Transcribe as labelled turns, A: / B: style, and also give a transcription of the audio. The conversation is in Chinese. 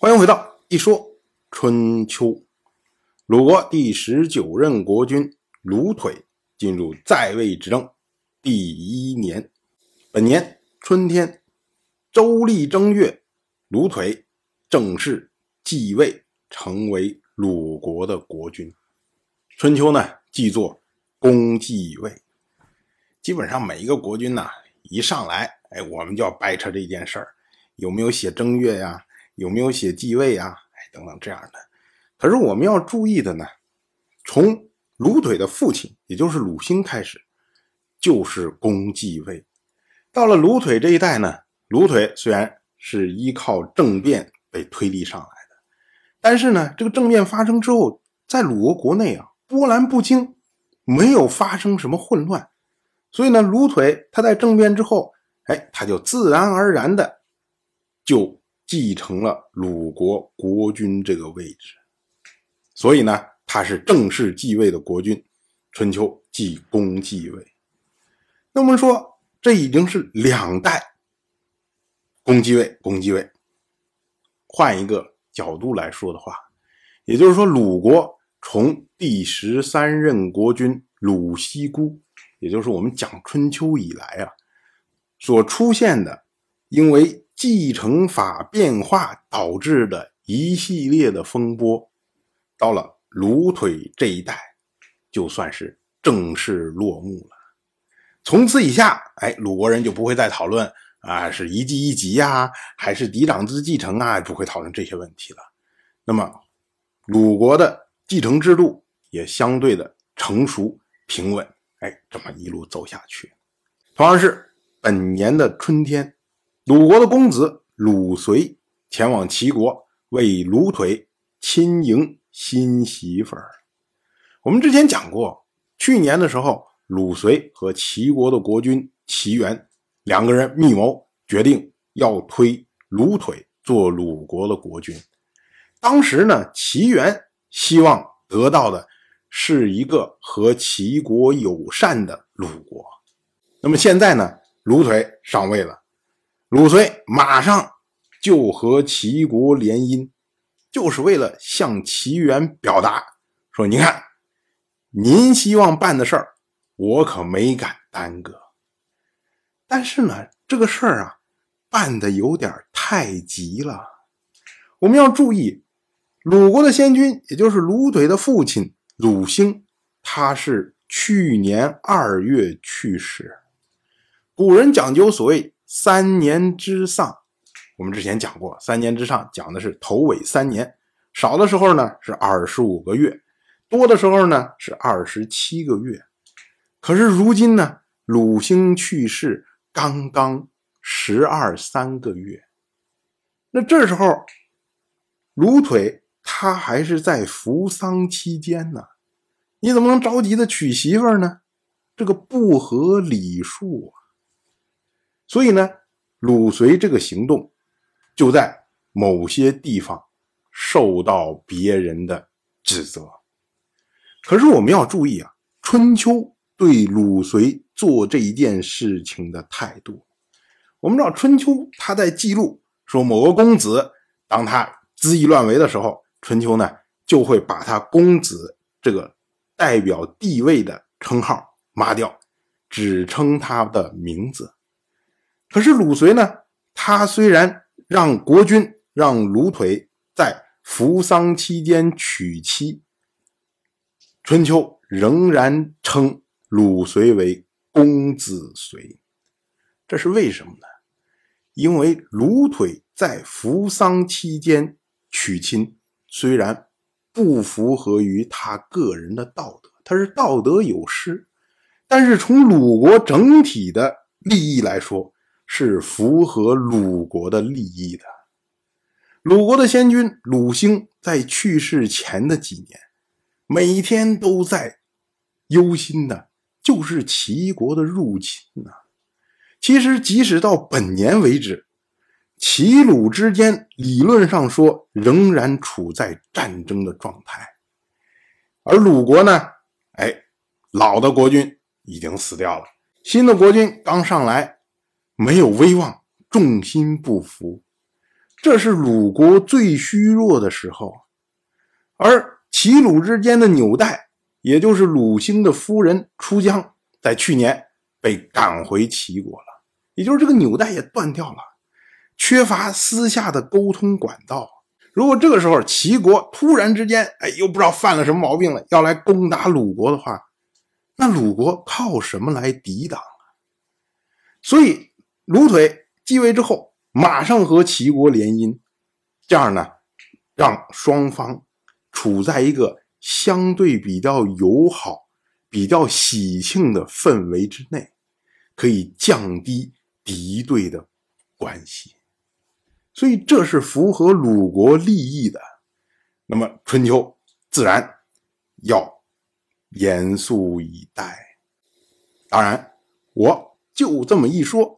A: 欢迎回到一说春秋。鲁国第十九任国君鲁腿进入在位执政第一年，本年春天，周历正月，鲁腿正式继位，成为鲁国的国君。春秋呢，记作公继位。基本上每一个国君呢，一上来，哎，我们就要掰扯这件事儿，有没有写正月呀？有没有写继位啊？哎，等等这样的。可是我们要注意的呢，从鲁腿的父亲，也就是鲁兴开始，就是公继位。到了鲁腿这一代呢，鲁腿虽然是依靠政变被推立上来的，但是呢，这个政变发生之后，在鲁国国内啊，波澜不惊，没有发生什么混乱，所以呢，鲁腿他在政变之后，哎，他就自然而然的就。继承了鲁国国君这个位置，所以呢，他是正式继位的国君。春秋继公继位，那我们说这已经是两代公继位，公继位。换一个角度来说的话，也就是说，鲁国从第十三任国君鲁西姑，也就是我们讲春秋以来啊，所出现的，因为。继承法变化导致的一系列的风波，到了鲁腿这一代，就算是正式落幕了。从此以下，哎，鲁国人就不会再讨论啊，是一继一级呀，还是嫡长子继承啊，不会讨论这些问题了。那么，鲁国的继承制度也相对的成熟平稳，哎，这么一路走下去。同样是本年的春天。鲁国的公子鲁随前往齐国为鲁腿亲迎新媳妇儿。我们之前讲过，去年的时候，鲁随和齐国的国君齐元两个人密谋，决定要推鲁腿做鲁国的国君。当时呢，齐元希望得到的是一个和齐国友善的鲁国。那么现在呢，鲁腿上位了。鲁随马上就和齐国联姻，就是为了向齐元表达说：“你看，您希望办的事儿，我可没敢耽搁。但是呢，这个事儿啊，办的有点太急了。我们要注意，鲁国的先君，也就是鲁腿的父亲鲁兴，他是去年二月去世。古人讲究所谓。”三年之丧，我们之前讲过，三年之上讲的是头尾三年，少的时候呢是二十五个月，多的时候呢是二十七个月。可是如今呢，鲁兴去世刚刚十二三个月，那这时候鲁腿他还是在服丧期间呢，你怎么能着急的娶媳妇呢？这个不合礼数啊！所以呢，鲁随这个行动，就在某些地方受到别人的指责。可是我们要注意啊，春秋对鲁随做这一件事情的态度。我们知道春秋他在记录说某个公子，当他恣意乱为的时候，春秋呢就会把他公子这个代表地位的称号抹掉，只称他的名字。可是鲁随呢？他虽然让国君让鲁腿在扶丧期间娶妻，春秋仍然称鲁随为公子随。这是为什么呢？因为鲁腿在扶丧期间娶亲，虽然不符合于他个人的道德，他是道德有失，但是从鲁国整体的利益来说。是符合鲁国的利益的。鲁国的先君鲁兴在去世前的几年，每天都在忧心的，就是齐国的入侵呐。其实，即使到本年为止，齐鲁之间理论上说仍然处在战争的状态。而鲁国呢，哎，老的国君已经死掉了，新的国君刚上来。没有威望，众心不服，这是鲁国最虚弱的时候，而齐鲁之间的纽带，也就是鲁兴的夫人出江，在去年被赶回齐国了，也就是这个纽带也断掉了，缺乏私下的沟通管道。如果这个时候齐国突然之间，哎，又不知道犯了什么毛病了，要来攻打鲁国的话，那鲁国靠什么来抵挡啊？所以鲁腿继位之后，马上和齐国联姻，这样呢，让双方处在一个相对比较友好、比较喜庆的氛围之内，可以降低敌对的关系。所以这是符合鲁国利益的，那么春秋自然要严肃以待。当然，我就这么一说，